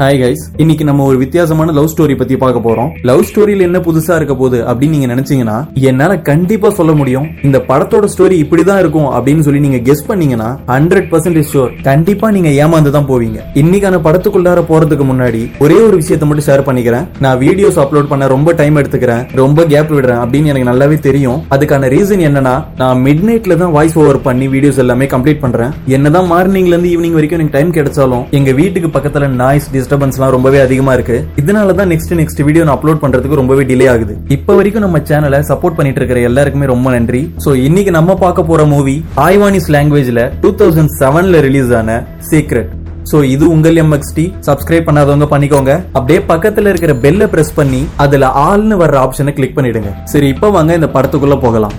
Hi guys இன்னைக்கு நம்ம ஒரு வித்தியாசமான லவ் ஸ்டோரி பத்தி பார்க்க போறோம். லவ் ஸ்டோரியில என்ன புதுசா இருக்க போகுது அப்படின்னு நீங்க நினைச்சீங்கன்னா என்னால கண்டிப்பா சொல்ல முடியும். இந்த படத்தோட ஸ்டோரி இப்படிதான் இருக்கும் அப்படின்னு சொல்லி நீங்க கெஸ் பண்ணீங்கன்னா ஹண்ட்ரட் பர்சன்ட் ஷோர் கண்டிப்பா நீங்க ஏமாந்து தான் போவீங்க. இன்னைக்கான படத்துக்குள்ளார போறதுக்கு முன்னாடி ஒரே ஒரு விஷயத்தை மட்டும் ஷேர் பண்ணிக்கிறேன். நான் வீடியோஸ் அப்லோட் பண்ண ரொம்ப டைம் எடுத்துக்கிறேன் ரொம்ப கேப் விடுறேன் அப்படின்னு எனக்கு நல்லாவே தெரியும். அதுக்கான ரீசன் என்னன்னா நான் மிட் நைட்ல தான் வாய்ஸ் ஓவர் பண்ணி வீடியோஸ் எல்லாமே கம்ப்ளீட் பண்றேன். என்னதான் மார்னிங்ல இருந்து ஈவினிங் வரைக்கும் எனக்கு டைம் கிடைச்சாலும் எங்க வீட்டுக்கு பக்கத்துல நாய்ஸ் டிஸ்டர்பன்ஸ்லாம் ரொம்பவே அதிகமா இருக்கு. இதனால தான் நெக்ஸ்ட் நெக்ஸ்ட் வீடியோ நான் அப்லோட் பண்றதுக்கு ரொம்பவே டிலே ஆகுது. இப்போ வரைக்கும் நம்ம சேனலை சப்போர்ட் பண்ணிட்டு இருக்கிற எல்லாருக்குமே ரொம்ப நன்றி. சோ இன்னைக்கு நம்ம பார்க்க போற மூவி ஆய்வானிஸ் லாங்குவேஜ்ல டூ தௌசண்ட் செவன்ல ரிலீஸ் ஆன சீக்ரெட் சோ இது உங்கள் எம்எக்ஸ்டி சப்ஸ்கிரைப் பண்ணாதவங்க பண்ணிக்கோங்க. அப்படியே பக்கத்துல இருக்கிற பெல்ல பிரஸ் பண்ணி அதுல ஆல்னு வர்ற ஆப்ஷனை கிளிக் பண்ணிடுங்க. சரி இப்போ வாங்க இந்த படத்துக்குள்ள போகலாம்.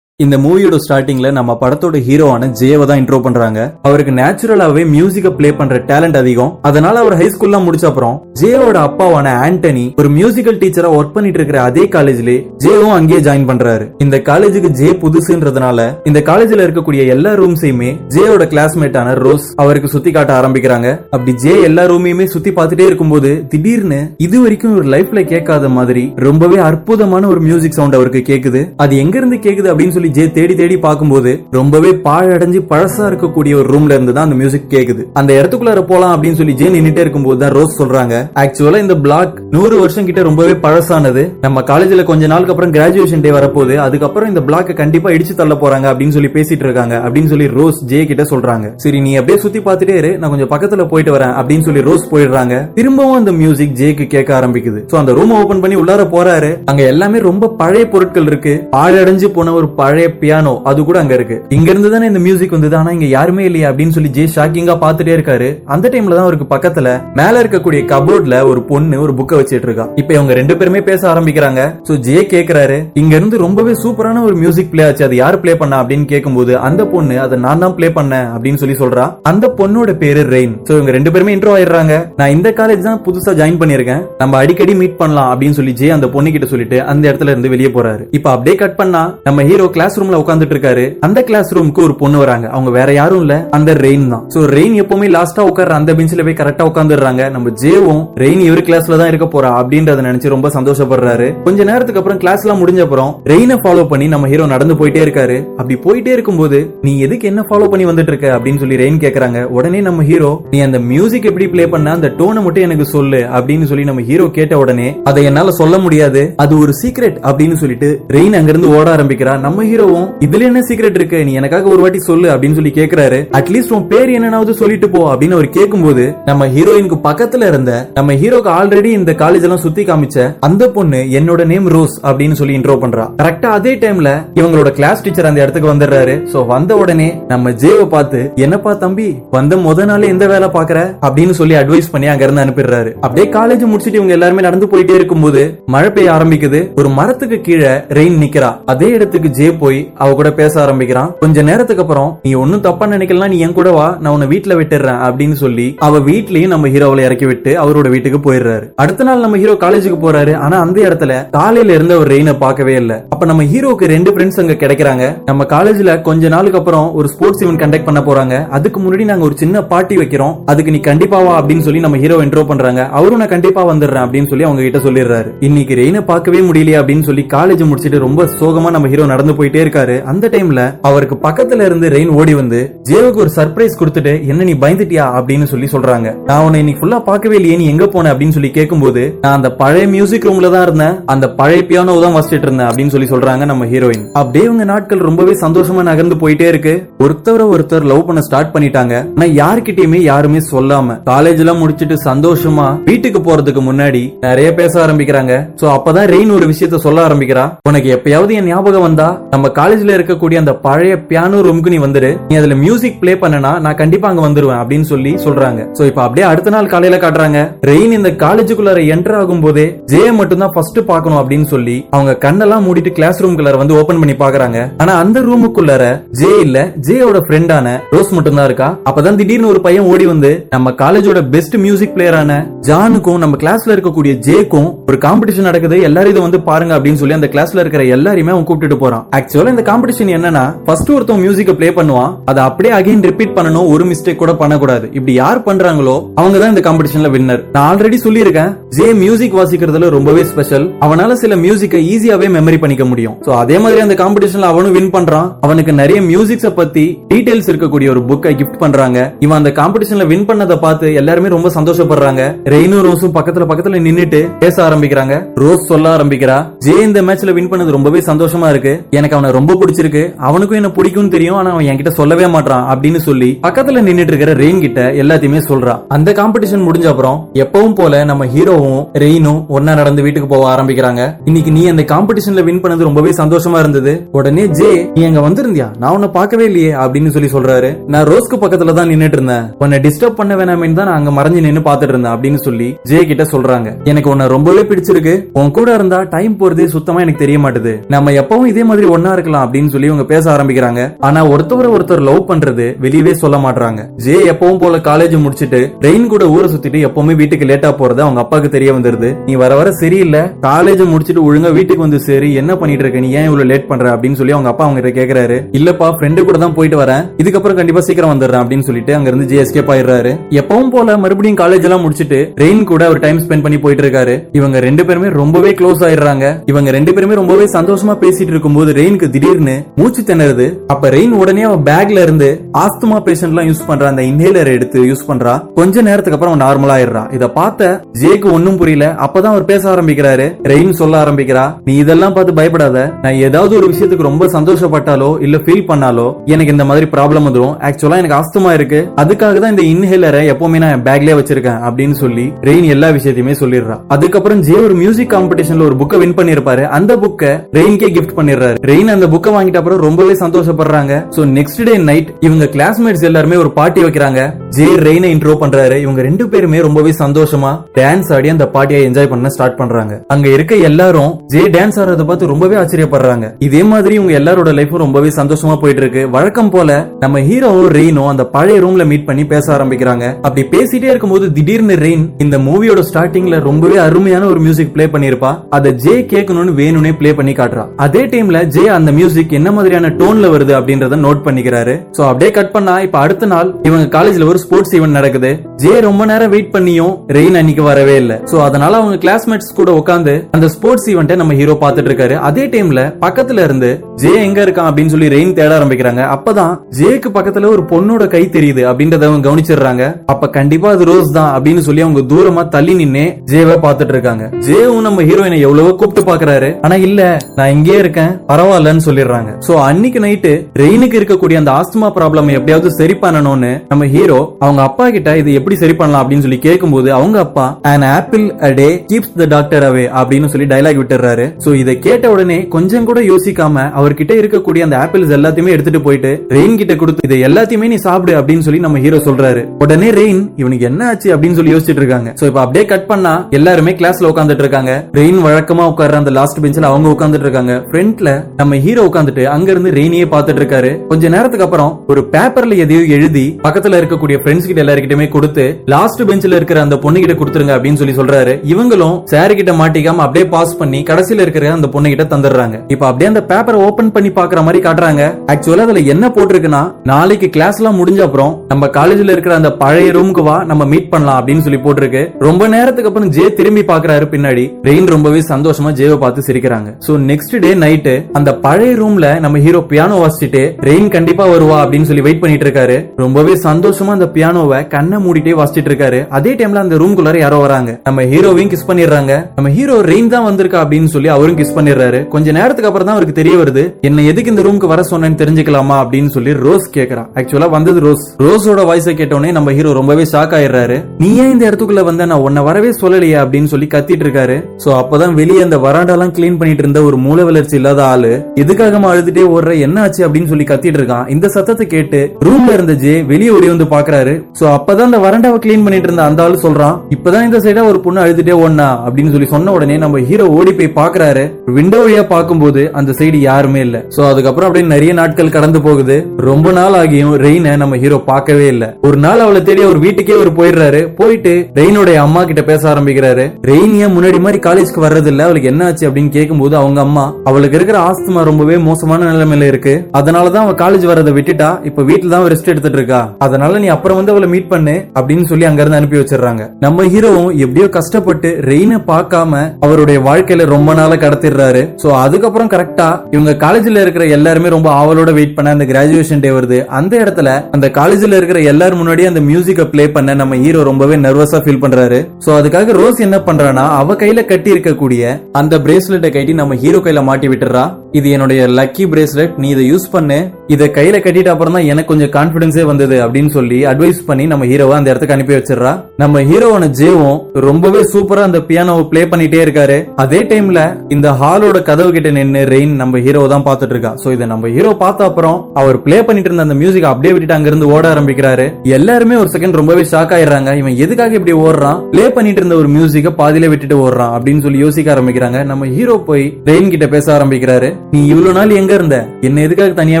இந்த மூவியோட ஸ்டார்டிங்ல நம்ம படத்தோட ஹீரோவான ஜெயவை தான் இன்ட்ரோ பண்றாங்க. அவருக்கு நேச்சுரலாவே மியூசிக்க பிளே பண்ற டேலண்ட் அதிகம். அதனால அவர் ஹைஸ்கூல்லாம் முடிச்ச அப்புறம் ஜெயோட அப்பாவான ஆண்டனி ஒரு மியூசிக்கல் டீச்சரா ஒர்க் பண்ணிட்டு இருக்கிற அதே காலேஜ்ல ஜேவும் அங்கேயே ஜாயின் பண்றாரு. இந்த காலேஜுக்கு ஜே புதுசுன்றதுனால இந்த காலேஜ்ல இருக்கக்கூடிய எல்லா ரூம்ஸையுமே ஜேவோட கிளாஸ்மேட்டான ரோஸ் அவருக்கு சுத்தி காட்ட ஆரம்பிக்கிறாங்க. அப்படி ஜே எல்லா ரூமையுமே சுத்தி பார்த்துட்டே இருக்கும்போது திடீர்னு இது வரைக்கும் ஒரு லைஃப்ல கேட்காத மாதிரி ரொம்பவே அற்புதமான ஒரு மியூசிக் சவுண்ட் அவருக்கு கேக்குது. அது எங்க இருந்து கேக்குது அப்படின்னு சொல்லி சொல்லி ஜே தேடி தேடி பார்க்கும்போது ரொம்பவே பாழடைஞ்சு பழசா இருக்கக்கூடிய ஒரு ரூம்ல இருந்து தான் அந்த மியூசிக் கேக்குது. அந்த இடத்துக்குள்ளார போலாம் அப்படின்னு சொல்லி ஜே நின்னுட்டே இருக்கும்போது தான் ரோஸ் சொல்றாங்க. ஆக்சுவலா இந்த பிளாக் நூறு வருஷம் கிட்ட ரொம்பவே பழசானது. நம்ம காலேஜ்ல கொஞ்ச நாளுக்கு அப்புறம் கிராஜுவேஷன் டே வரப்போகுது. அதுக்கப்புறம் இந்த பிளாக்க கண்டிப்பா இடிச்சு தள்ள போறாங்க அப்படின்னு சொல்லி பேசிட்டு இருக்காங்க அப்படின்னு சொல்லி ரோஸ் ஜே கிட்ட சொல்றாங்க. சரி நீ அப்படியே சுத்தி பார்த்துட்டே இரு. நான் கொஞ்சம் பக்கத்துல போயிட்டு வரேன் அப்படின்னு சொல்லி ரோஸ் போயிடுறாங்க. திரும்பவும் அந்த மியூசிக் ஜேக்கு கேட்க ஆரம்பிக்குது. சோ அந்த ரூம் ஓபன் பண்ணி உள்ளார போறாரு. அங்க எல்லாமே ரொம்ப பழைய பொருட்கள் இருக்கு. பாழடைஞ்சு போன ஒரு பழைய பியானோ அது கூட அங்க இருக்கு. இங்க இருந்து தானே இந்த மியூசிக் வந்தது ஆனா இங்க யாருமே இல்லையா அப்படின்னு சொல்லி ஜே ஷாக்கிங்கா பாத்துட்டே இருக்காரு. அந்த டைம்ல தான் அவருக்கு பக்கத்துல மேல இருக்கக்கூடிய கபோர்ட்ல ஒரு பொண்ணு ஒரு புக்கை வச்சிட்டு இருக்கா. இப்ப இவங்க ரெண்டு பேருமே பேச ஆரம்பிக்கிறாங்க. சோ ஜே கேக்குறாரு இங்க இருந்து ரொம்பவே சூப்பரான ஒரு மியூசிக் பிளே ஆச்சு. அது யாரு பிளே பண்ணா? அப்படின்னு கேட்கும்போது அந்த பொண்ணு அதை நான் தான் பிளே பண்ணேன் அப்படின்னு சொல்லி சொல்றா. அந்த பொண்ணோட பேரு ரெயின் சோ இவங்க ரெண்டு பேருமே இன்ட்ரோ ஆயிடுறாங்க. நான் இந்த காலேஜ் தான் புதுசா ஜாயின் பண்ணிருக்கேன் நம்ம அடிக்கடி மீட் பண்ணலாம் அப்படின்னு சொல்லி ஜே அந்த பொண்ணு கிட்ட சொல்லிட்டு அந்த இடத்துல இருந்து வெளியே போறாரு. இப்ப அப்படியே கட் பண்ணா நம்ம ஹீரோ கிளாஸ் ரூம்ல உட்காந்துட்டு இருக்காரு அந்த கிளாஸ் ரூமுக்கு ஒரு பொண்ணு வராங்க. அவங்க வேற யாரும் இல்ல. அந்த ரெயின் தான். சோ ரெயின் எப்பவுமே லாஸ்டா உட்கார்ற அந்த பெஞ்சில போய் கரெக்டா உட்காந்துடுறாங்க நம்ம ஜேவும் ரெயின் இவரு கிளாஸ்ல தான் இருக்க போறா அப்படின்றத நினைச்சு ரொம்ப சந்தோஷப்படுறாரு. கொஞ்ச நேரத்துக்கு அப்புறம் கிளாஸ் எல்லாம் முடிஞ்ச அப்புறம் ரெயினை ஃபாலோ பண்ணி நம்ம ஹீரோ நடந்து போயிட்டே இருக்காரு. அப்படி போயிட்டே இருக்கும்போது நீ எதுக்கு என்ன ஃபாலோ பண்ணி வந்துட்டு இருக்க அப்படின்னு சொல்லி ரெயின் கேக்குறாங்க. உடனே நம்ம ஹீரோ நீ அந்த மியூசிக் எப்படி பிளே பண்ண அந்த டோனை மட்டும் எனக்கு சொல்லு. அப்படின்னு சொல்லி நம்ம ஹீரோ கேட்ட உடனே அதை என்னால சொல்ல முடியாது. அது ஒரு சீக்ரெட் அப்படின்னு சொல்லிட்டு ரெயின் அங்கிருந்து ஓட ஆரம்பிக்கிறா. நம்ம ஹீரோ ஹீரோவும் இதுல என்ன சீக்ரெட் இருக்கு? நீ எனக்காக ஒரு வாட்டி சொல்லு அப்படின்னு சொல்லி கேக்குறாரு. அட்லீஸ்ட் உன் பேர் என்னன்னாவது சொல்லிட்டு போ அப்படின்னு அவர் கேட்கும்போது நம்ம ஹீரோயினுக்கு பக்கத்துல இருந்த நம்ம ஹீரோக்கு ஆல்ரெடி இந்த காலேஜ் எல்லாம் சுத்தி காமிச்ச அந்த பொண்ணு என்னோட நேம் ரோஸ் அப்படின்னு சொல்லி இன்ட்ரோ பண்றா. கரெக்டா அதே டைம்ல இவங்களோட கிளாஸ் டீச்சர் அந்த இடத்துக்கு வந்துடுறாரு. சோ வந்த உடனே நம்ம ஜேவை பார்த்து என்னப்பா தம்பி வந்த முத நாள் எந்த வேலை பாக்குற அப்படின்னு சொல்லி அட்வைஸ் பண்ணி அங்க இருந்து அனுப்பிடுறாரு. அப்படியே காலேஜ் முடிச்சிட்டு இவங்க எல்லாருமே நடந்து போயிட்டே இருக்கும்போது மழை பெய்ய ஆரம்பிக்குது. ஒரு மரத்துக்கு கீழே ரெயின் நிக்கிறா. அதே இடத்துக்கு ஜே போய் போய் அவ கூட பேச ஆரம்பிக்கிறான். கொஞ்ச நேரத்துக்கு அப்புறம் நீ ஒன்னும் தப்பா நினைக்கலாம் நீ என் கூட வா நான் உன்னை வீட்டுல விட்டுறேன் அப்படின்னு சொல்லி அவ வீட்லயும் நம்ம ஹீரோவில இறக்கி விட்டு அவரோட வீட்டுக்கு போயிடுறாரு. அடுத்த நாள் நம்ம ஹீரோ காலேஜுக்கு போறாரு. ஆனா அந்த இடத்துல காலையில இருந்து அவர் ரெயினை பார்க்கவே இல்ல. அப்ப நம்ம ஹீரோக்கு ரெண்டு ஃப்ரெண்ட்ஸ் அங்க கிடைக்கிறாங்க. நம்ம காலேஜ்ல கொஞ்ச நாளுக்கு அப்புறம் ஒரு ஸ்போர்ட்ஸ் இவன் கண்டக்ட் பண்ண போறாங்க. அதுக்கு முன்னாடி நாங்க ஒரு சின்ன பார்ட்டி வைக்கிறோம். அதுக்கு நீ கண்டிப்பா வா அப்படின்னு சொல்லி நம்ம ஹீரோ இன்ட்ரோ பண்றாங்க. அவரும் நான் கண்டிப்பா வந்துடுறேன் அப்படின்னு சொல்லி அவங்க கிட்ட சொல்லிடுறாரு. இன்னைக்கு ரெயினை பார்க்கவே முடியலையா அப்படின்னு சொல்லி காலேஜ் முடிச்சிட்டு ரொம்ப சோகமா நம்ம ஹீரோ நடந்து போய் போயிட்டே இருக்காரு. அந்த டைம்ல அவருக்கு பக்கத்துல இருந்து ரெயின் ஓடி வந்து ஜேவுக்கு ஒரு சர்ப்ரைஸ் கொடுத்துட்டு என்ன நீ பயந்துட்டியா? அப்படின்னு சொல்லி சொல்றாங்க. நான் உன்னை இன்னைக்கு ஃபுல்லா பார்க்கவே இல்லையே நீ எங்க போன? அப்படின்னு சொல்லி கேட்கும்போது நான் அந்த பழைய மியூசிக் ரூம்ல தான் இருந்தேன். அந்த பழைய பியானோ தான் வசிச்சிட்டு இருந்தேன் அப்படின்னு சொல்லி சொல்றாங்க நம்ம ஹீரோயின் அப்படியே இவங்க நாட்கள் ரொம்பவே சந்தோஷமா நகர்ந்து போயிட்டே இருக்கு. ஒருத்தர ஒருத்தர் லவ் பண்ண ஸ்டார்ட் பண்ணிட்டாங்க. ஆனா யாருக்கிட்டயுமே யாருமே சொல்லாம காலேஜ் எல்லாம் முடிச்சிட்டு சந்தோஷமா வீட்டுக்கு போறதுக்கு முன்னாடி நிறைய பேச ஆரம்பிக்கிறாங்க. சோ அப்பதான் ரெயின் ஒரு விஷயத்த சொல்ல ஆரம்பிக்கிறா. உனக்கு எப்பயாவது என் ஞாபகம் வந்தா நம்ம காலேஜ்ல இருக்கக்கூடிய அந்த பழைய பியானோ ரூமுக்கு நீ வந்துரு. நீ அதுல மியூசிக் பிளே பண்ணனா நான் கண்டிப்பா அங்க வந்துருவேன் அப்படின்னு சொல்லி சொல்றாங்க. சோ இப்ப அப்படியே அடுத்த நாள் காலையில காட்டுறாங்க. ரெயின் இந்த காலேஜுக்குள்ளார என்டர் ஆகும் போதே ஜே மட்டும் தான் ஃபர்ஸ்ட் பார்க்கணும் அப்படின்னு சொல்லி அவங்க கண்ணெல்லாம் மூடிட்டு கிளாஸ் ரூம்குள்ளார வந்து ஓபன் பண்ணி பாக்குறாங்க ஆனா அந்த ரூமுக்குள்ளார ஜே இல்ல ஜேயோட ஃப்ரெண்டான ரோஸ் மட்டும் தான் இருக்கா? அப்பதான் திடீர்னு ஒரு பையன் ஓடி வந்து நம்ம காலேஜோட பெஸ்ட் மியூசிக் பிளேயரான ஜானுக்கும் நம்ம கிளாஸ்ல இருக்கக்கூடிய ஜேக்கும் ஒரு காம்படிஷன் நடக்குது. எல்லாரும் இதை வந்து பாருங்க அப்படின்னு சொல்லி அந்த கிளாஸ்ல இருக்கிற எல்லாரையுமே அவன் கூப்பிட்டுட்டு போறான். ஆக்சுவலா இந்த காம்படிஷன் என்னன்னா ஃபர்ஸ்ட் ஒருத்தன் மியூசிக்க ப்ளே பண்ணுவான் அதை அப்படியே அகைன் ரிப்பீட் பண்ணணும் ஒரு மிஸ்டேக் கூட பண்ணக்கூடாது. இப்படி யார் பண்றாங்களோ அவங்க தான் இந்த காம்படிஷன்ல வின்னர் நான் ஆல்ரெடி சொல்லியிருக்கேன் ஜே மியூசிக் வாசிக்கிறதுல ரொம்பவே ஸ்பெஷல் அவனால சில மியூசிக்கை ஈஸியாவே மெமரி பண்ணிக்க முடியும். சோ அதே மாதிரி அந்த காம்படிஷன்ல அவனும் வின் பண்றான். அவனுக்கு நிறைய மியூசிக்ஸ பத்தி டீடைல்ஸ் இருக்கக்கூடிய ஒரு புக்கை கிஃப்ட் பண்றாங்க. இவன் அந்த காம்படிஷன்ல வின் பண்ணதை பார்த்து எல்லாருமே ரொம்ப சந்தோஷப்படுறாங்க. ரெய்னும் ரோஸும் பக்கத்துல பக்கத்துல நின்னுட்டு பேச ஆரம்பிக்கிறாங்க. ரோஸ் சொல்ல ஆரம்பிக்கிறா. ஜே இந்த மேட்ச்ல வின் பண்ணது ரொம்பவே சந்தோஷமா இருக்கு. எனக்கு அவனை ரொம்ப பிடிச்சிருக்கு. அவனுக்கும் என்ன பிடிக்கும்னு தெரியும் ஆனா அவன் என்கிட்ட சொல்லவே மாட்டான் அப்படின்னு சொல்லி பக்கத்துல நின்னுட்டு இருக்கிற ரெயின் கிட்ட எல்லாத்தையுமே சொல்றான் அந்த காம்படிஷன் முடிஞ்ச அப்புறம் எப்பவும் போல நம்ம ஹீரோவும் ரெயினும் ஒன்னா நடந்து வீட்டுக்கு போக ஆரம்பிக்கிறாங்க. இன்னைக்கு நீ அந்த காம்படிஷன்ல வின் பண்ணது ரொம்பவே சந்தோஷமா இருந்தது. உடனே ஜே நீ அங்க வந்திருந்தியா? நான் உன்னை பார்க்கவே இல்லையே அப்படின்னு சொல்லி சொல்றாரு. நான் ரோஸ்க்கு பக்கத்துல தான் நின்னுட்டு இருந்தேன். உன்னை டிஸ்டர்ப் பண்ண வேணாமே தான் நான் அங்க மறைஞ்சு நின்னு பாத்துட்டு இருந்தேன் அப்படின்னு சொல்லி ஜே கிட்ட சொல்றாங்க. எனக்கு உன்னை ரொம்பவே பிடிச்சிருக்கு. உன் கூட இருந்தா டைம் போறதே சுத்தமா எனக்கு தெரிய மாட்டுது. நம்ம எப்பவும் இதே மாதிரி ஒன்னா இருக்கலாம் அப்படின்னு சொல்லி இவங்க பேச ஆரம்பிக்கிறாங்க. ஆனா ஒருத்தவரை ஒருத்தர் லவ் பண்றது வெளியவே சொல்ல மாட்டாங்க ஜே எப்பவும் போல காலேஜ் முடிச்சிட்டு ரெயின் கூட ஊரை சுத்திட்டு எப்பவுமே வீட்டுக்கு லேட்டா போறது அவங்க அப்பாக்கு தெரிய வந்துருது. நீ வர வர சரியில்லை. காலேஜ் முடிச்சிட்டு ஒழுங்கா வீட்டுக்கு வந்து சரி. என்ன பண்ணிட்டு இருக்க? நீ ஏன் இவ்வளவு லேட் பண்ற? அப்படின்னு சொல்லி அவங்க அப்பா அவங்க கிட்ட கேக்குறாரு. இல்லப்பா ஃப்ரெண்டு கூட தான் போயிட்டு வரேன். இதுக்கப்புறம் கண்டிப்பா சீக்கிரம் வந்துடுறேன் அப்படின்னு சொல்லிட்டு அங்க இருந்து ஜே எஸ்கேப் ஆயிடுறாரு. எப்பவும் போல மறுபடியும் காலேஜ் எல்லாம் முடிச்சிட்டு ரெயின் கூட அவர் டைம் ஸ்பெண்ட் பண்ணி போயிட்டு இருக்காரு. இவங்க ரெண்டு பேருமே ரொம்பவே க்ளோஸ் ஆயிடுறாங்க. இவங்க ரெண்டு பேருமே ரொம்பவே சந்தோஷமா பேசிட்டு இருக்கும்போது ரெயின் ரெயினுக்கு திடீர்னு மூச்சு திணறுது. அப்ப ரெயின் உடனே அவன் பேக்ல இருந்து ஆஸ்துமா பேஷண்ட் எல்லாம் யூஸ் பண்ற. அந்த இன்ஹேலர் எடுத்து யூஸ் பண்றா. கொஞ்ச நேரத்துக்கு அப்புறம் நார்மலா நார்மல் ஆயிடுறான் இத பார்த்த ஜேக்கு ஒண்ணும் புரியல. அப்பதான் அவர் பேச ஆரம்பிக்கிறாரு. ரெயின் சொல்ல ஆரம்பிக்கிறா. நீ இதெல்லாம் பார்த்து பயப்படாத. நான் ஏதாவது ஒரு விஷயத்துக்கு ரொம்ப சந்தோஷப்பட்டாலோ இல்ல ஃபீல் பண்ணாலோ எனக்கு இந்த மாதிரி ப்ராப்ளம் வந்துடும் ஆக்சுவலா எனக்கு ஆஸ்துமா இருக்கு. அதுக்காக தான் இந்த இன்ஹேலரை எப்பவுமே நான் பேக்லயே வச்சிருக்கேன். அப்படின்னு சொல்லி ரெயின் எல்லா விஷயத்தையுமே சொல்லிடுறா. அதுக்கப்புறம் ஜே ஒரு மியூசிக் காம்படிஷன்ல ஒரு புக்கை வின் பண்ணிருப்பாரு அந்த புக்கை ரெயின்கே கிஃப்ட் பண்ணிடுறாரு. ரெயின் அப்படின்னு அந்த புக்கை வாங்கிட்ட அப்புறம் ரொம்பவே சந்தோஷப்படுறாங்க. சோ நெக்ஸ்ட் டே நைட் இவங்க கிளாஸ்மேட்ஸ் எல்லாருமே ஒரு பார்ட்டி வைக்கிறாங்க. ஜே ரெய்னை இன்ட்ரோ பண்றாரு. இவங்க ரெண்டு பேருமே ரொம்பவே சந்தோஷமா டான்ஸ் ஆடி அந்த பார்ட்டியை என்ஜாய் பண்ண ஸ்டார்ட் பண்றாங்க. அங்க இருக்க எல்லாரும் ஜே டான்ஸ் ஆடுறத பார்த்து ரொம்பவே ஆச்சரியப்படுறாங்க. இதே மாதிரி இவங்க எல்லாரோட லைஃபும் ரொம்பவே சந்தோஷமா போயிட்டு இருக்கு வழக்கம் போல நம்ம ஹீரோவும் ரெயினும் அந்த பழைய ரூம்ல மீட் பண்ணி பேச ஆரம்பிக்கிறாங்க. அப்படி பேசிட்டே இருக்கும்போது திடீர்னு ரெயின் இந்த மூவியோட ஸ்டார்டிங்ல ரொம்பவே அருமையான ஒரு மியூசிக் பிளே பண்ணிருப்பா அதை ஜே கேட்கணும்னு வேணும்னே பிளே பண்ணி காட்டுறா. அதே டைம்ல ஜே அந்த மியூசிக் என்ன மாதிரியான டோன்ல வருது அப்படின்றத நோட் பண்ணிக்கிறாரு. சோ அப்படியே கட் பண்ணா இப்ப அடுத்த நாள் இவங்க காலேஜ்ல ஒரு ஸ்போர்ட்ஸ் ஈவென்ட் நடக்குது. ஜே ரொம்ப நேரம் வெயிட் பண்ணியும் ரெயின் அன்னைக்கு வரவே இல்ல. சோ அதனால அவங்க கிளாஸ்மேட்ஸ் கூட உட்காந்து அந்த ஸ்போர்ட்ஸ் ஈவெண்ட்டை நம்ம ஹீரோ பாத்துட்டு இருக்காரு. அதே டைம்ல பக்கத்துல இருந்து ஜே எங்க இருக்கான் அப்படின்னு சொல்லி ரெயின் தேட ஆரம்பிக்கிறாங்க. அப்பதான் ஜேக்கு பக்கத்துல ஒரு பொண்ணோட கை தெரியுது அப்படின்றத அவங்க கவனிச்சிடுறாங்க. அப்ப கண்டிப்பா அது ரோஸ் தான் அப்படின்னு சொல்லி அவங்க தூரமா தள்ளி நின்னே ஜேவை பாத்துட்டு இருக்காங்க. ஜேவும் நம்ம ஹீரோயினை எவ்வளவோ கூப்பிட்டு பாக்குறாரு ஆனா இல்ல நான் இங்கே இருக்கேன் பரவாயில்ல. பரவாயில்லன்னு சொல்லிடுறாங்க. சோ அன்னைக்கு நைட்டு ரெயினுக்கு இருக்கக்கூடிய அந்த ஆஸ்துமா ப்ராப்ளம் எப்படியாவது சரி பண்ணணும்னு நம்ம ஹீரோ அவங்க அப்பா கிட்ட இது எப்படி சரி பண்ணலாம் அப்படின்னு சொல்லி கேட்கும்போது அவங்க அப்பா an apple a day keeps the doctor away அப்படின்னு சொல்லி டைலாக் விட்டுறாரு சோ இதை கேட்ட உடனே கொஞ்சம் கூட யோசிக்காம அவர்கிட்ட இருக்கக்கூடிய அந்த ஆப்பிள்ஸ் எல்லாத்தையுமே எடுத்துட்டு போயிட்டு ரெயின் கிட்ட கொடுத்து இதை எல்லாத்தையுமே நீ சாப்பிடு அப்படின்னு சொல்லி நம்ம ஹீரோ சொல்றாரு. உடனே ரெயின் இவனுக்கு என்ன ஆச்சு? அப்படின்னு சொல்லி யோசிச்சுட்டு இருக்காங்க. சோ இப்ப அப்படியே கட் பண்ணா எல்லாருமே கிளாஸ்ல உட்காந்துட்டு இருக்காங்க. ரெயின் வழக்கமா உட்கார்ற அந்த லாஸ்ட் பெஞ்சில் அவங்க உட்காந்துட்டு இருக்காங்க. ஃப்ரண்ட்ல நம்ம ஹீரோ உட்காந்துட்டு அங்க இருந்து ரெயினியே பாத்துட்டு இருக்காரு. கொஞ்ச நேரத்துக்கு அப்புறம் ஒரு பேப்பர்ல எதையோ எழுதி பக்கத்துல இருக்கக்கூடிய ஃப்ரெண்ட்ஸ் கிட்ட எல்லாருக்கிட்டயுமே கொடுத்து லாஸ்ட் பெஞ்ச்ல இருக்கிற அந்த பொண்ணு கிட்ட கொடுத்துருங்க அப்படின்னு சொல்லி சொல்றாரு. இவங்களும் சாரி கிட்ட மாட்டிக்காம அப்படியே பாஸ் பண்ணி கடைசியில இருக்கிற அந்த பொண்ணு கிட்ட தந்துடுறாங்க. இப்ப அப்படியே அந்த பேப்பரை ஓபன் பண்ணி பாக்குற மாதிரி காட்டுறாங்க. ஆக்சுவலா அதுல என்ன போட்டிருக்குன்னா நாளைக்கு கிளாஸ் எல்லாம் முடிஞ்ச அப்புறம் நம்ம காலேஜ்ல இருக்கிற அந்த பழைய ரூமுக்கு வா நம்ம மீட் பண்ணலாம் அப்படின்னு சொல்லி போட்டிருக்கு. ரொம்ப நேரத்துக்கு அப்புறம் ஜே திரும்பி பாக்குறாரு பின்னாடி. ரெயின் ரொம்பவே சந்தோஷமா ஜேவை பார்த்து சிரிக்கிறாங்க. சோ நெக்ஸ்ட் டே நைட்டு அந்த பழைய ரூம்ல நம்ம ஹீரோ பியானோ வாசிச்சுட்டு ரெயின் கண்டிப்பா வருவா அப்படின்னு சொல்லி வெயிட் பண்ணிட்டு இருக்காரு. ரொம்பவே சந்தோஷமா அந்த பியானோவை கண்ணை மூடிட்டே வாசிச்சிட்டு இருக்காரு. அதே டைம்ல அந்த ரூம்குள்ளார யாரோ வராங்க. நம்ம ஹீரோவையும் கிஸ் பண்ணிடுறாங்க. நம்ம ஹீரோ ரெயின் தான் வந்திருக்கா அப்படின்னு சொல்லி அவரும் கிஸ் பண்ணிடுறாரு. கொஞ்ச நேரத்துக்கு அப்புறம் தான் அவருக்கு தெரிய வருது. என்ன எதுக்கு இந்த ரூமுக்கு வர சொன்னேன்னு தெரிஞ்சுக்கலாமா? அப்படின்னு சொல்லி ரோஸ் கேக்குறா. ஆக்சுவலா வந்தது ரோஸ். ரோஸோட வாய்ஸை கேட்டோடனே நம்ம ஹீரோ ரொம்பவே ஷாக் ஆயிடுறாரு. நீ ஏன் இந்த இடத்துக்குள்ள வந்த? நான் உன்னை வரவே சொல்லலையே அப்படின்னு சொல்லி கத்திட்டு இருக்காரு. சோ அப்பதான் வெளியே அந்த வராண்டாலாம் கிளீன் பண்ணிட்டு இருந்த ஒரு மூல வளர்ச்சி இல்லாத ஆளு எதுக்காகமா அழுதுட்டே ஓடுற? என்ன ஆச்சு அப்படின்னு சொல்லி கத்திட்டு இருக்கான். இந்த சத்தத்தை கேட்டு ரூம்ல இருந்த ஜே வெளியே ஓடி வந்து பாக்குறாரு சோ அப்பதான் அந்த வரண்டாவை கிளீன் பண்ணிட்டு இருந்த அந்த ஆளு சொல்றான் இப்பதான் இந்த சைடா ஒரு பொண்ணு அழுதுட்டே ஓடனா? அப்படின்னு சொல்லி சொன்ன உடனே நம்ம ஹீரோ ஓடி போய் பாக்குறாரு விண்டோ வழியா பாக்கும்போது அந்த சைடு யாருமே இல்ல. சோ அதுக்கப்புறம் அப்படியே நிறைய நாட்கள் கடந்து போகுது. ரொம்ப நாள் ஆகியும் ரெயினை நம்ம ஹீரோ பார்க்கவே இல்ல. ஒரு நாள் அவளை தேடி அவர் வீட்டுக்கே அவர் போயிடுறாரு. போயிட்டு ரெயினுடைய அம்மா கிட்ட பேச ஆரம்பிக்கிறாரு. ரெயின் ஏன் முன்னாடி மாதிரி காலேஜ்க்கு வர்றது இல்ல அவளுக்கு என்ன ஆச்சு அப்படின்னு கேட்கும்போது அவங்க அம்மா அவளுக்கு இருக்கிற ஆஸ்துமா ரொம்பவே மோசமான நிலைமையில இருக்கு. அதனாலதான் அவ காலேஜ் வரதை விட்டுட்டா இப்ப வீட்டுல தான் ரெஸ்ட் எடுத்துட்டு இருக்கா? அதனால நீ அப்புறம் வந்து அவளை மீட் பண்ணு அப்படின்னு சொல்லி அங்க இருந்து அனுப்பி வச்சிடறாங்க. நம்ம ஹீரோவும் எப்படியோ கஷ்டப்பட்டு ரெயினை பார்க்காம அவருடைய வாழ்க்கையில ரொம்ப நாளா கடத்திடுறாரு. சோ அதுக்கப்புறம் கரெக்டா இவங்க காலேஜ்ல இருக்கிற எல்லாருமே ரொம்ப ஆவலோட வெயிட் பண்ண அந்த கிராஜுவேஷன் டே வருது. அந்த இடத்துல அந்த காலேஜ்ல இருக்கிற எல்லாரும் முன்னாடி அந்த மியூசிக்கை பிளே பண்ண நம்ம ஹீரோ ரொம்பவே நர்வஸா ஃபீல் பண்றாரு. சோ அதுக்காக ரோஸ் என்ன பண்றானா அவ கையில கட்டி இருக்கக்கூடிய அந்த பிரேஸ்லெட்டை கட்டி நம்ம ஹீரோ கையில மாட்டி விட்டுறா இது என்னுடைய லக்கி பிரேஸ்லெட் நீ இதை யூஸ் பண்ணு. இதை கையில கட்டிட்டு அப்புறம் தான் எனக்கு கொஞ்சம் கான்பிடன்ஸே வந்தது அப்படின்னு சொல்லி அட்வைஸ் பண்ணி நம்ம ஹீரோவை அந்த இடத்துக்கு அனுப்பி வச்சிடறா. நம்ம ஹீரோவான ஜேவும் ரொம்பவே சூப்பரா அந்த பியானோவை பிளே பண்ணிட்டே இருக்காரு. அதே டைம்ல இந்த ஹாலோட கதவு கிட்ட நின்னு ரெயின் நம்ம ஹீரோவை தான் பாத்துட்டு இருக்கா. சோ இதை நம்ம ஹீரோ பார்த்த அப்புறம் அவர் பிளே பண்ணிட்டு இருந்த அந்த மியூசிக் அப்படியே விட்டுட்டு அங்க இருந்து ஓட ஆரம்பிக்கிறாரு. எல்லாருமே ஒரு செகண்ட் ரொம்பவே ஷாக் ஆயிடுறாங்க. இவன் எதுக்காக இப்படி ஓடுறான்? பிளே பண்ணிட்டு இருந்த ஒரு மியூசிக்க பாதியில விட்டுட்டு ஓடுறான் அப்படின்னு சொல்லி யோசிக்க ஆரம்பிக்கிறாங்க. நம்ம ஹீரோ போய் ரெயின் கிட்ட பேச ஆரம்பிக்கிறாரு. நீ இவ்வளவு நாள் எங்க இருந்த? என்ன எதுக்காக தனியா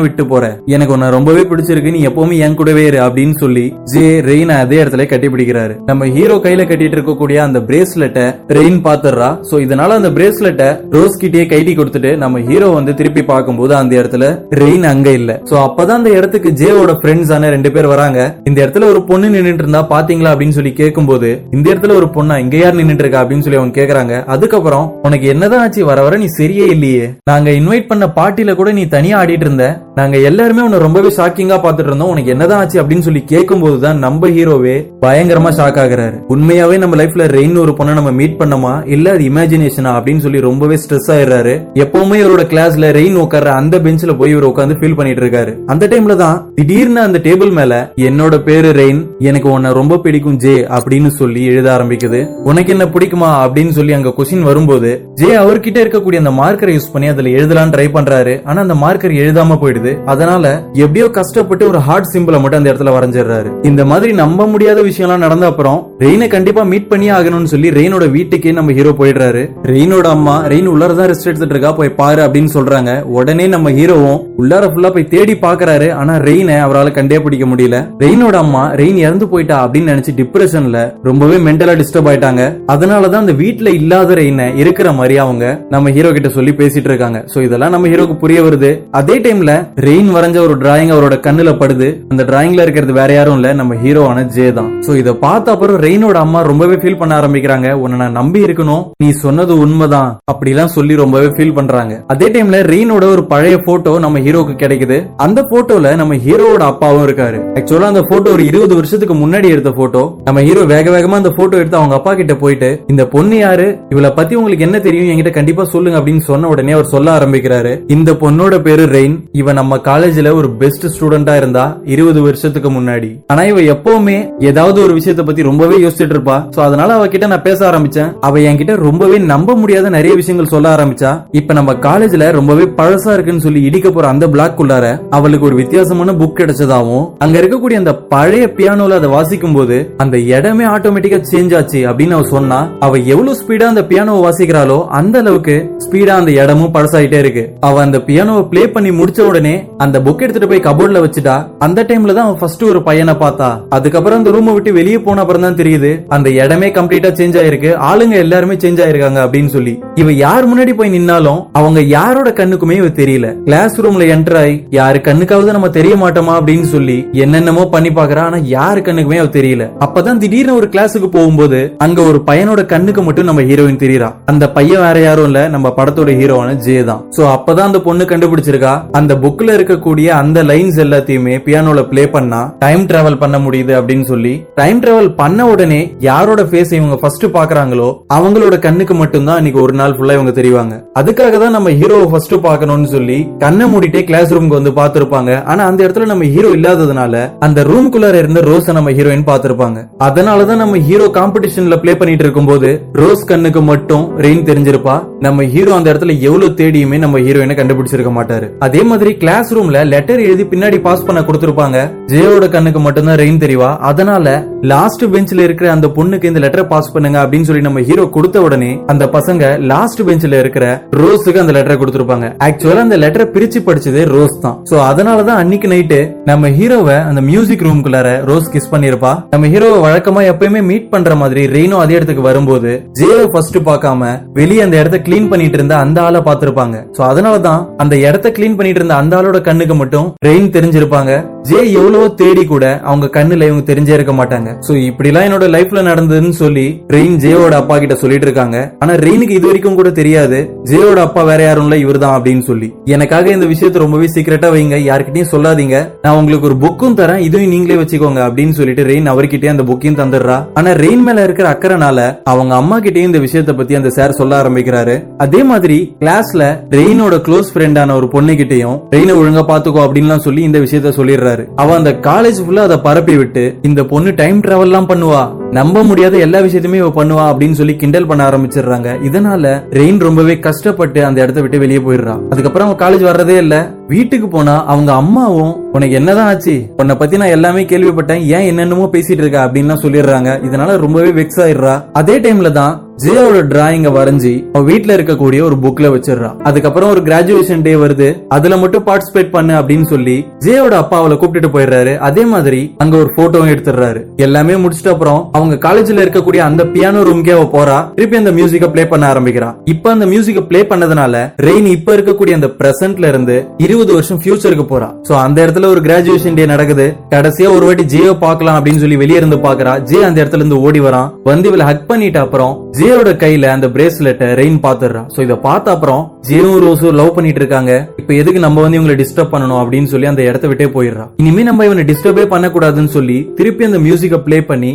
விட்டு போற? எனக்கு உன்ன ரொம்பவே பிடிச்சிருக்கு நீ எப்பவுமே என் கூடவே இரு அப்படின்னு சொல்லி ஜே ரெயின் அதே இடத்துல கட்டி பிடிக்கிறாரு. நம்ம ஹீரோ கையில கட்டிட்டு இருக்கக்கூடிய அந்த பிரேஸ்லெட்டை ரெயின் பாத்துறா சோ இதனால அந்த பிரேஸ்லெட்டை ரோஸ் கிட்டே கைட்டி கொடுத்துட்டு நம்ம ஹீரோ வந்து திருப்பி பார்க்கும்போது அந்த இடத்துல ரெயின் அங்க இல்ல. சோ அப்பதான் அந்த இடத்துக்கு ஜேவோட ஃப்ரெண்ட்ஸ் ஆன ரெண்டு பேர் வராங்க. இந்த இடத்துல ஒரு பொண்ணு நின்னுட்டு இருந்தா பாத்தீங்களா அப்படின்னு சொல்லி கேட்கும்போது இந்த இடத்துல ஒரு பொண்ணா இங்க யார் நின்னுட்டு இருக்கா அப்படின்னு சொல்லி அவங்க கேக்குறாங்க. அதுக்கப்புறம் உனக்கு என்னதான் ஆச்சு? வர வர நீ சரியே இல்லையே. நாங்க இன்வைட் பண்ண பாட்டில கூட நீ தனியா ஆடிட்டு இருந்த? நாங்க எல்லாருமே உன்னை ரொம்பவே ஷாக்கிங்கா பாத்துட்டு இருந்தோம். உனக்கு என்னதான் ஆச்சு அப்படின்னு சொல்லி கேட்கும் தான் நம்ம ஹீரோவே பயங்கரமா ஷாக் ஆகுறாரு. உண்மையாவே நம்ம லைஃப்ல ரெயின் ஒரு பொண்ணை நம்ம மீட் பண்ணோமா? இல்ல அது இமேஜினேஷனா அப்படின்னு சொல்லி ரொம்பவே ஸ்ட்ரெஸ் ஆயிடுறாரு. எப்பவுமே இவரோட கிளாஸ்ல ரெயின் உட்கார்ற அந்த பெஞ்ச்ல போய் இவர் உட்காந்து ஃபீல் பண்ணிட்டு இருக்காரு. அந்த டைம்ல தான் திடீர்னு அந்த டேபிள் மேல என்னோட பேரு ரெயின் எனக்கு உன்னை ரொம்ப பிடிக்கும் ஜே அப்படின்னு சொல்லி எழுத ஆரம்பிக்குது. உனக்கு என்ன பிடிக்குமா? அப்படின்னு சொல்லி அங்க கொஸ்டின் வரும்போது ஜே அவர்கிட்ட இருக்கக்கூடிய அந்த மார்க்கரை யூஸ் பண்ணி அதுல எழுதலாம்னு ட்ரை பண்றாரு. ஆனா அந்த மார்க்கர் எழுதாம போயிடுது. அதனால எப்படியோ கஷ்டப்பட்டு ஒரு ஹார்ட் சிம்பிளை மட்டும் அந்த இடத்துல வரைஞ்சிடுறாரு. இந்த மாதிரி நம்ப முடியாத விஷயம்லாம் நடந்த அப்புறம் ரெயினை கண்டிப்பா மீட் பண்ணியே ஆகணும்னு சொல்லி ரெயினோட வீட்டுக்கே நம்ம ஹீரோ போயிடுறாரு. ரெயினோட அம்மா ரெயின் உள்ளாரதான் ரெஸ்ட் எடுத்துட்டு இருக்கா போய் பாரு அப்படின்னு சொல்றாங்க. உடனே நம்ம ஹீரோவும் உள்ளார ஃபுல்லா போய் தேடி பாக்குறாரு. ஆனா ரெயினை அவரால் கண்டே பிடிக்க முடியல. ரெயினோட அம்மா ரெயின் இறந்து போயிட்டா அப்படின்னு நினைச்சு டிப்ரெஷன்ல ரொம்பவே மென்டலா டிஸ்டர்ப் ஆயிட்டாங்க. அதனாலதான் அந்த வீட்டுல இல்லாத ரெயினை இருக்கிற மாதிரி அவங்க நம்ம ஹீரோ கிட்ட சொல்லி பேசிட்டு இருக்காங்க. சோ இதெல்லாம் நம்ம ஹீரோக்கு புரிய வருது. அதே டைம்ல ரெயின் வரைஞ்ச ஒரு டிராயிங் அவரோட கண்ணுல படுது. அந்த டிராயிங்ல இருக்கிறது வேற யாரும் இல்ல. நம்ம ஹீரோவான ஜே தான். சோ இதை பார்த்த அப்புறம் ரெயினோட அம்மா ரொம்பவே ஃபீல் பண்ண ஆரம்பிக்கிறாங்க. உன்னை நான் நம்பி இருக்கணும். நீ சொன்னது உண்மைதான். அப்படிலாம் சொல்லி ரொம்பவே ஃபீல் பண்றாங்க. அதே டைம்ல ரெயினோட ஒரு பழைய போட்டோ நம்ம ஹீரோக்கு கிடைக்குது. அந்த போட்டோல நம்ம ஹீரோவோட அப்பாவும் இருக்காரு. ஆக்சுவலா அந்த போட்டோ ஒரு இருபது வருஷத்துக்கு முன்னாடி எடுத்த போட்டோ நம்ம ஹீரோ வேக வேகமா அந்த போட்டோ எடுத்து அவங்க அப்பா கிட்ட போயிட்டு இந்த பொண்ணு யாரு? இவளை பத்தி உங்களுக்கு என்ன தெரியும்? என்கிட்ட கண்டிப்பா சொல்லுங்க. அப்படின்னு சொன்ன உடனே அவர் சொல்ல ஆரம்பிக்கிறாரு. இந்த பொண்ணோட பேரு ரெயின். இவன் நம்ம காலேஜ்ல ஒரு பெஸ்ட் ஸ்டூடெண்டா இருந்தா இருபது வருஷத்துக்கு முன்னாடி. ஆனா இவ எப்பவுமே ஏதாவது ஒரு விஷயத்த பத்தி ரொம்பவே யோசிச்சுட்டு இருப்பா. சோ அதனால அவ கிட்ட நான் பேச ஆரம்பிச்சேன். அவ என்கிட்ட ரொம்பவே நம்ப முடியாத நிறைய விஷயங்கள் சொல்ல ஆரம்பிச்சா. இப்ப நம்ம காலேஜ்ல ரொம்பவே பழசா இருக்குன்னு சொல்லி இடிக்க போற அந்த பிளாக் உள்ளார அவளுக்கு ஒரு வித்தியாசமான புக் கிடைச்சதாவும் அங்க இருக்கக்கூடிய அந்த பழைய பியானோல அதை வாசிக்கும் போது அந்த இடமே ஆட்டோமேட்டிக்கா சேஞ்ச் ஆச்சு அப்படின்னு அவ சொன்னா அவ எவ்வளவு ஸ்பீடா அந்த பியானோவை வாசிக்கிறாளோ அந்த அளவுக்கு ஸ்பீடா அந்த இடமும் பழசாயிட்டே இருக்கு. அவ அந்த பியானோவை ப்ளே பண்ணி முடிச்ச உடனே அந்த புக் எடுத்துட்டு போய் கபோர்ட்ல வச்சுட்டா அந்த டைம்ல தான் அவன் ஃபர்ஸ்ட் ஒரு பையனை பார்த்தா. அதுக்கப்புறம் அந்த ரூமை விட்டு வெளியே போன அப்புறம் தான் தெரியுது அந்த இடமே கம்ப்ளீட்டா சேஞ்ச் ஆயிருக்கு ஆளுங்க எல்லாருமே சேஞ்ச் ஆயிருக்காங்க அப்படின்னு சொல்லி. இவ யார் முன்னாடி போய் நின்னாலும் அவங்க யாரோட கண்ணுக்குமே இவ தெரியல. கிளாஸ் ரூம்ல என்டர் ஆகி யாரு கண்ணுக்காவது நம்ம தெரிய மாட்டோமா அப்படின்னு சொல்லி என்னென்னமோ பண்ணி பாக்குறா ஆனா யாரு கண்ணுக்குமே அவ தெரியல. அப்பதான் திடீர்னு ஒரு கிளாஸுக்கு போகும்போது அங்க ஒரு பையனோட கண்ணுக்கு மட்டும் நம்ம ஹீரோயின் தெரியறா. அந்த பையன் வேற யாரும் இல்ல நம்ம படத்தோட ஹீரோவான ஜே தான் சோ அப்பதான் அந்த பொண்ணு கண்டுபிடிச்சிருக்கா. அந்த புக்ல இருக்கக்கூடிய அந்த லைன்ஸ் எல்லாத்தையுமே பியானோல பிளே பண்ணா டைம் டிராவல் பண்ண முடியுது அப்படின்னு சொல்லி டைம் டிராவல் பண்ண உடனே யாரோட ஃபேஸ் இவங்க ஃபர்ஸ்ட் பாக்குறாங்களோ அவங்களோட கண்ணுக்கு மட்டும்தான் இன்னைக்கு ஒரு நாள் ஃபுல்லா இவங்க தெரிவாங்க. அதுக்காக தான் நம்ம ஹீரோவை ஃபர்ஸ்ட் பார்க்கணும்னு சொல்லி கண்ணை மூடிட்டே கிளாஸ் ரூம்க்கு வந்து பார்த்திருப்பாங்க. ஆனா அந்த இடத்துல நம்ம ஹீரோ இல்லாததுனால அந்த ரூம்குள்ளார இருந்த ரோஸ நம்ம ஹீரோயின் பார்த்திருப்பாங்க. அதனாலதான் நம்ம ஹீரோ காம்படிஷன்ல பிளே பண்ணிட்டு இருக்கும்போது ரோஸ் கண்ணுக்கு மட்டும் ரெயின் தெரிஞ்சிருப்பா. நம்ம ஹீரோ அந்த இடத்துல எவ்வளவு தேடியுமே நம்ம ஹீரோயினை கண்டுபிடிச்சிருக்க மாட்டாரு. அதே மாதிரி கிளாஸ் ரூம்ல லெட்டர் எழுதி பின்னாடி பாஸ் பண்ண கொடுத்திருப்பாங்க. ஜேயோட கண்ணுக்கு மட்டும்தான் ரெயின் தெரிவா அதனால லாஸ்ட் பெஞ்ச்ல இருக்கிற அந்த பொண்ணுக்கு இந்த லெட்டர் பாஸ் பண்ணுங்க அப்படின்னு சொல்லி நம்ம ஹீரோ கொடுத்த உடனே அந்த பசங்க லாஸ்ட் பெஞ்ச்ல இருக்கிற ரோஸுக்கு அந்த லெட்டரை கொடுத்திருப்பாங்க. ஆக்சுவலா அந்த லெட்டரை பிரிச்சு படிச்சது ரோஸ் தான். சோ அதனாலதான் அன்னைக்கு நைட்டு நம்ம ஹீரோவை அந்த மியூசிக் ரூம்குள்ளார ரோஸ் கிஸ் பண்ணிருப்பா. நம்ம ஹீரோவை வழக்கமா எப்பயுமே மீட் பண்ற மாதிரி ரெயினும் அதே இடத்துக்கு வரும்போது ஜேவை ஃபர்ஸ்ட் பார்க்காம வெளியே அந்த இடத்த கிளீன் பண்ணிட்டு இருந்த அந்த ஆளை பார்த்திருப்பாங்க. சோ அதனாலதான் அந்த இடத்த கிளீன் பண்ணிட்டு இருந்த அந்த ஆளோட கண்ணுக்கு மட்டும் ரெயின் தெரிஞ்சிருப்பாங்க. ஜே எவ்வளவோ தேடி கூட அவங்க கண்ணுல இவங்க தெரிஞ்சே இருக்க மாட்டாங்க. சோ இப்படிலாம் என்னோட லைஃப்ல நடந்ததுன்னு சொல்லி ரெயின் ஜேயோட அப்பா கிட்ட சொல்லிட்டு இருக்காங்க. ஆனா ரெயினுக்கு இது வரைக்கும் கூட தெரியாது. ஜேயோட அப்பா வேற யாரும் இல்ல இவர் தான் அப்படின்னு சொல்லி. எனக்காக இந்த விஷயத்தை ரொம்பவே சீக்கிரட்டா வைங்க. யாருக்கிட்டையும் சொல்லாதீங்க. நான் உங்களுக்கு ஒரு புக்கும் தரேன். இதையும் நீங்களே வச்சுக்கோங்க அப்படின்னு சொல்லிட்டு ரெயின் அவர்கிட்டயே அந்த புக்கையும் தந்துடுறா. ஆனா ரெயின் மேல இருக்கிற அக்கறனால அவங்க அம்மா கிட்டயும் இந்த விஷயத்த பத்தி அந்த சார் சொல்ல ஆரம்பிக்கிறாரு. அதே மாதிரி கிளாஸ்ல ரெயினோட க்ளோஸ் ஃப்ரெண்டான ஒரு பொண்ணு கிட்டயும் ரெயினை ஒழுங்கா பாத்துக்கோ அப்படின்லாம் சொல்லி இந்த விஷயத்த சொல்லிடுறாரு. அவ அந்த காலேஜ் ஃபுல்லா அதை பரப்பி விட்டு இந்த பொண்ணு டைம் டிராவல் எல்லாம் பண்ணுவா. நம்ப முடியாத எல்லா விஷயத்தையுமே இவ பண்ணுவா அப்படின்னு சொல்லி கிண்டல் பண்ண ஆரம்பிச்சிடுறாங்க. இதனால ரெயின் ரொம்பவே கஷ்டப்பட்டு அந்த இடத்த விட்டு வெளியே போயிடுறா. அதுக்கப்புறம் அவன் காலேஜ் வர்றதே இல்ல. வீட்டுக்கு போனா அவங்க அம்மாவும் உனக்கு என்னதான் ஆச்சு? உன்னை பத்தி நான் எல்லாமே கேள்விப்பட்டேன். ஏன் என்னென்னமோ பேசிட்டு இருக்க? அப்படின்னு சொல்லிடுறாங்க. இதனால ரொம்பவே வெக்ஸ் ஆயிடுறா. அதே டைம்ல தான் ஜியோட டிராயிங்க வரைஞ்சி அவ வீட்டுல இருக்கக்கூடிய ஒரு புக்ல வச்சிடுறா. அதுக்கப்புறம் ஒரு கிராஜுவேஷன் டே வருது. அதுல மட்டும் பார்ட்டிசிபேட் பண்ணு அப்படின்னு சொல்லி ஜியோட அப்பா அவளை கூப்பிட்டுட்டு போயிடுறாரு. அதே மாதிரி அங்க ஒரு போட்டோவும் எடுத்துடுறாரு. எல்லாமே முடிச்சிட்ட அப்புறம் அவங்க காலேஜ்ல இருக்கக்கூடிய அந்த பியானோ ரூம்க்கே அவ போறா. திருப்பி அந்த மியூசிக்க பிளே பண்ண ஆரம்பிக்கிறா. இப்ப அந்த மியூசிக்க பிளே பண்ணதுனால ரெயின் இப்ப இருக்கக்கூடிய அந்த பிரசன்ட்ல இருந்து இருபது வருஷம் ஃபியூச்சருக்கு போறா. சோ அந்த இடத்துல ஒரு கிராஜுவேஷன் டே நடக்குது. கடைசியா ஒரு வாட்டி ஜியோ பாக்கலாம் அப்படின்னு சொல்லி வெளியே இருந்து பாக்குறா. ஜே அந்த இடத்துல இருந்து ஓடி வரான் வந்து இவளை ஹக் பண்ணிட்ட அப்புறம் ஜியோட கையில அந்த பிரேஸ்லெட்டை ரெயின் பாத்துறா சோ இத பார்த்த அப்புறம் ஜியோவும் ரோஸும் லவ் பண்ணிட்டு இருக்காங்க. இப்ப எதுக்கு நம்ம வந்து இவங்களை டிஸ்டர்ப் பண்ணணும் அப்படின்னு சொல்லி அந்த இடத்த விட்டே போயிடுறா. இனிமே நம்ம இவனை டிஸ்டர்பே பண்ணக்கூடாதுன்னு சொல்லி திருப்பி அந்த மியூசிக்க பிளே பண்ணி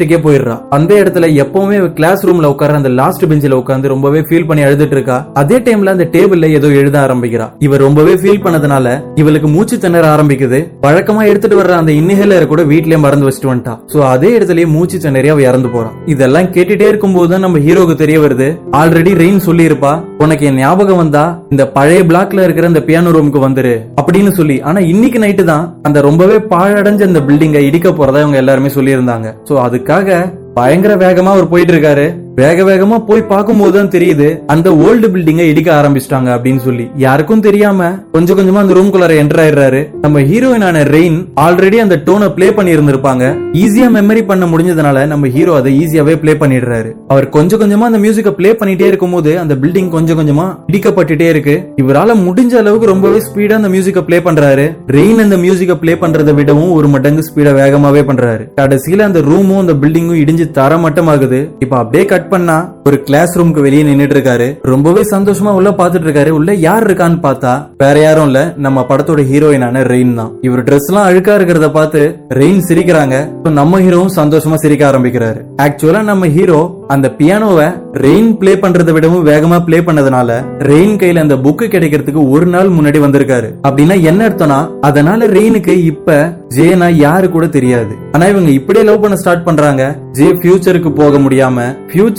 லாஸ்ட்டுக்கே போயிடுறா. அந்த இடத்துல எப்பவுமே கிளாஸ் ரூம்ல உட்கார அந்த லாஸ்ட் பெஞ்சில உட்காந்து ரொம்பவே ஃபீல் பண்ணி எழுதிட்டு இருக்கா. அதே டைம்ல அந்த டேபிள்ல ஏதோ எழுத ஆரம்பிக்கிறா. இவ ரொம்பவே ஃபீல் பண்ணதுனால இவளுக்கு மூச்சு திணற ஆரம்பிக்குது. வழக்கமா எடுத்துட்டு வர்ற அந்த இன்னிஹேலர் கூட வீட்லயே மறந்து வச்சுட்டு வந்துட்டா. சோ அதே இடத்துலயே மூச்சு திணறி அவ இறந்து போறான் இதெல்லாம் கேட்டுட்டே இருக்கும்போது தான் நம்ம ஹீரோக்கு தெரிய வருது. ஆல்ரெடி ரெயின் சொல்லி இருப்பா உனக்கு என் ஞாபகம் வந்தா இந்த பழைய பிளாக்ல இருக்கிற அந்த பியானோ ரூமுக்கு வந்துரு அப்படின்னு சொல்லி. ஆனா இன்னைக்கு நைட்டு தான் அந்த ரொம்பவே பாழடைஞ்ச அந்த பில்டிங்கை இடிக்க போறதா இவங்க எல்லாருமே சொல்லியிருந்தாங்க. சோ அதுக்காக பயங்கர வேகமா அவர் போயிட்டு இருக்காரு. வேக வேகமா போய் பார்க்கும்போது தான் தெரியுது அந்த ஓல்டு பில்டிங்கை இடிக்க ஆரம்பிச்சிட்டாங்க அப்படின்னு சொல்லி. யாருக்கும் தெரியாம கொஞ்சம் கொஞ்சமா அந்த ரூம்குள்ளார என்டர் ஆயிடுறாரு. நம்ம ஹீரோயினான ரெயின் ஆல்ரெடி அந்த டோனை ப்ளே பண்ணி இருந்திருப்பாங்க ஈஸியா மெமரி பண்ண முடிஞ்சதுனால நம்ம ஹீரோ அதை ஈஸியாவே பிளே பண்ணிடுறாரு. அவர் கொஞ்சம் கொஞ்சமா அந்த மியூசிக்கை ப்ளே பண்ணிட்டே இருக்கும்போது அந்த பில்டிங் கொஞ்சம் கொஞ்சமா இடிக்கப்பட்டுட்டே இருக்கு. இவரால முடிஞ்ச அளவுக்கு ரொம்பவே ஸ்பீடா அந்த மியூசிக்கை பிளே பண்றாரு. ரெயின் அந்த மியூசிக்கை பிளே பண்றதை விடவும் ஒரு மடங்கு ஸ்பீடா வேகமாவே பண்றாரு. கடைசியில அந்த ரூமும் அந்த பில்டிங்கும் இடிஞ்சு தரமட்டமாகுது. இப்ப அப்படியே கட் பண்ணா ஒரு கிளாஸ் ரூம்க்கு வெளியே நின்னுட்டு இருக்காரு ரொம்பவே சந்தோஷமா உள்ள பாத்துட்டு இருக்காரு உள்ள யார் இருக்கான்னு பார்த்தா வேற யாரும் இல்ல. நம்ம படத்தோட ஹீரோயினான ரெயின் தான். இவர் ட்ரெஸ் எல்லாம் அழுக்கா இருக்கிறத பார்த்து ரெயின் சிரிக்கிறாங்க. நம்ம ஹீரோவும் சந்தோஷமா சிரிக்க ஆரம்பிக்கிறாரு. ஆக்சுவலா நம்ம ஹீரோ அந்த பியானோவை ரெயின் பிளே பண்றதை விடவும் வேகமா பிளே பண்ணதுனால ரெயின் கையில அந்த புக்கு கிடைக்கிறதுக்கு ஒரு நாள் முன்னாடி வந்திருக்காரு. அப்படின்னா என்ன அர்த்தம்னா அதனால ரெயினுக்கு இப்ப ஜேனா யாரு கூட தெரியாது. ஆனா இவங்க இப்படியே லவ் பண்ண ஸ்டார்ட் பண்றாங்க. ஜே ஃபியூச்சருக்கு போக முடியாம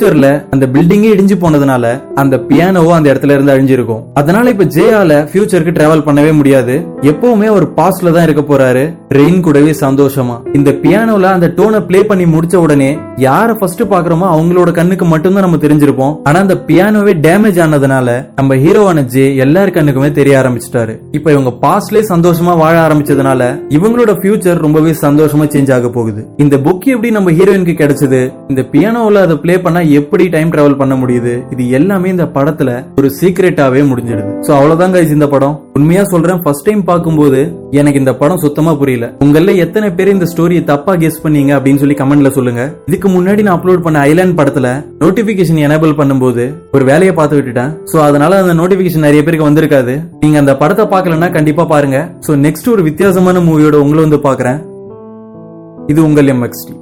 ஃபியூச்சர்ல அந்த பில்டிங்கே இடிஞ்சு போனதுனால அந்த பியானோவும் அந்த இடத்துல இருந்து அழிஞ்சிருக்கும். அதனால இப்ப ஜேயால ஃபியூச்சருக்கு டிராவல் பண்ணவே முடியாது. எப்பவுமே ஒரு பாஸ்ட்ல தான் இருக்க போறாரு. ரெயின் கூடவே சந்தோஷமா. இந்த பியானோல அந்த டோனை பிளே பண்ணி முடிச்ச உடனே யார ஃபர்ஸ்ட் பாக்குறோமோ அவங்களோட கண்ணுக்கு மட்டும்தான் நம்ம தெரிஞ்சிருப்போம். ஆனா அந்த பியானோவே டேமேஜ் ஆனதுனால நம்ம ஹீரோவான ஜே எல்லார் கண்ணுக்குமே தெரிய ஆரம்பிச்சிட்டாரு. இப்ப இவங்க பாஸ்ட்லயே சந்தோஷமா வாழ ஆரம்பிச்சதுனால இவங்களோட ஃபியூச்சர் ரொம்பவே சந்தோஷமா சேஞ்ச் ஆக போகுது. இந்த புக் எப்படி நம்ம ஹீரோயினுக்கு கிடைச்சது? இந்த பியானோல அதை பிளே பண்ணா எப்படி டைம் டிராவல் பண்ண முடியுது? இது எல்லாமே இந்த படத்துல ஒரு சீக்ரெட்டாவே முடிஞ்சிடுது. சோ அவ்வளவுதான் கைஸ் இந்த படம். உண்மையா சொல்றேன் ஃபர்ஸ்ட் டைம் பார்க்கும்போது எனக்கு இந்த படம் சுத்தமா புரியல. உங்கள எத்தனை பேர் இந்த ஸ்டோரியை தப்பா கெஸ் பண்ணீங்க அப்படின்னு சொல்லி கமெண்ட்ல சொல்லுங்க. இதுக்கு முன்னாடி நான் அப்லோட் பண்ண ஐலாண்ட் படத்துல நோட்டிபிகேஷன் எனேபிள் பண்ணும்போது ஒரு வேலையை பார்த்து விட்டுட்டேன். சோ அதனால அந்த நோட்டிபிகேஷன் நிறைய பேருக்கு வந்திருக்காது. நீங்க அந்த படத்தை பார்க்கலன்னா கண்டிப்பா பாருங்க. சோ நெக்ஸ்ட் ஒரு வித்தியாசமான மூவியோட உங்களை வந்து பாக்குறேன் இது உங்கள் எம்எக்ஸ்டி